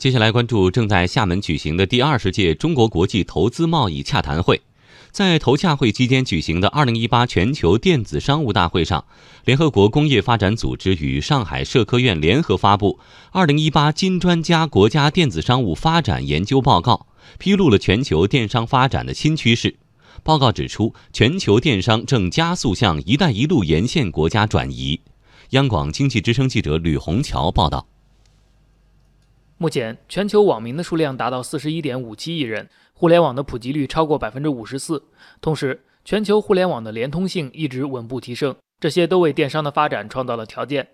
接下来关注正在厦门举行的第二十届中国国际投资贸易洽谈会。在投洽会期间举行的二零一八全球电子商务大会上，联合国工业发展组织与上海社科院联合发布《二零一八金砖家国家电子商务发展研究报告》，披露了全球电商发展的新趋势。报告指出，全球电商正加速向“一带一路”沿线国家转移。央广经济之声记者吕红桥报道。目前，全球网民的数量达到四十一点五七亿人，互联网的普及率超过百分之五十四。同时，全球互联网的连通性一直稳步提升，这些都为电商的发展创造了条件。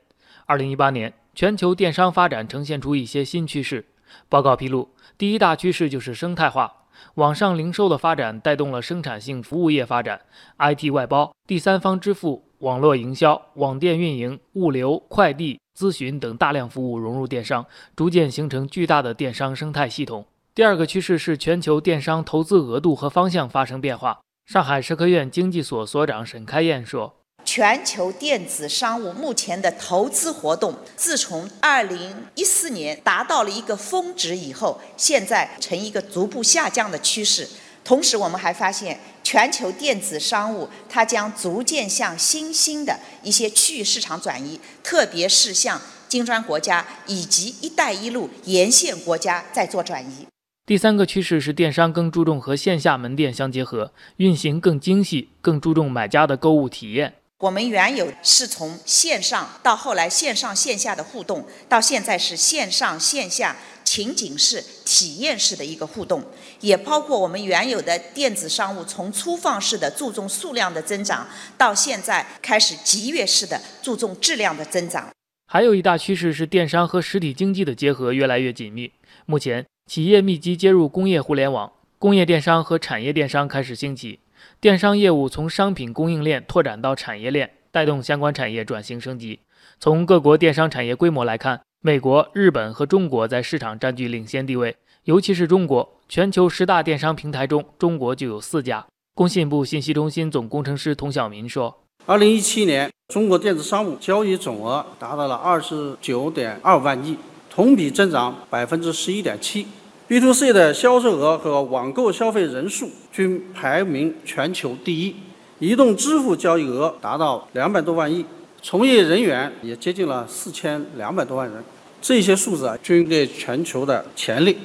二零一八年，全球电商发展呈现出一些新趋势。报告披露，第一大趋势就是生态化，网上零售的发展带动了生产性服务业发展，IT 外包、第三方支付。网络营销、网店运营、物流、快递、咨询等大量服务融入电商，逐渐形成巨大的电商生态系统。第二个趋势是全球电商投资额度和方向发生变化。上海社科院经济所所长沈开燕说：“全球电子商务目前的投资活动，自从2014年达到了一个峰值以后，现在呈一个逐步下降的趋势。同时，我们还发现。”全球电子商务，它将逐渐向新兴的一些区域市场转移，特别是向金砖国家以及“一带一路”沿线国家在做转移。第三个趋势是电商更注重和线下门店相结合，运行更精细，更注重买家的购物体验。我们原有是从线上到后来线上线下的互动，到现在是线上线下。情景式、体验式的一个互动，也包括我们原有的电子商务，从粗放式的注重数量的增长，到现在开始集约式的注重质量的增长。还有一大趋势是电商和实体经济的结合越来越紧密。目前，企业密集接入工业互联网，工业电商和产业电商开始兴起，电商业务从商品供应链拓展到产业链，带动相关产业转型升级。从各国电商产业规模来看。美国、日本和中国在市场占据领先地位，尤其是中国。全球十大电商平台中，中国就有四家。工信部信息中心总工程师童晓明说：“二零一七年，中国电子商务交易总额达到了二十九点二万亿，同比增长百分之十一点七。B to C 的销售额和网购消费人数均排名全球第一，移动支付交易额达到两百多万亿，从业人员也接近了四千两百多万人。”这些数字啊，均给全球的潜力。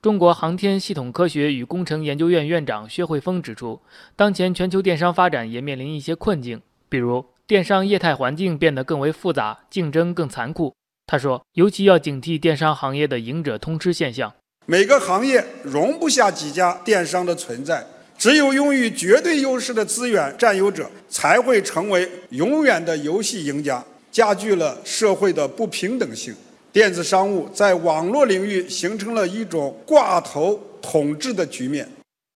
中国航天系统科学与工程研究院院长薛慧峰指出，当前全球电商发展也面临一些困境，比如电商业态环境变得更为复杂，竞争更残酷。他说，尤其要警惕电商行业的赢者通吃现象。每个行业容不下几家电商的存在，只有拥有绝对优势的资源占有者，才会成为永远的游戏赢家，加剧了社会的不平等性。电子商务在网络领域形成了一种挂头统治的局面。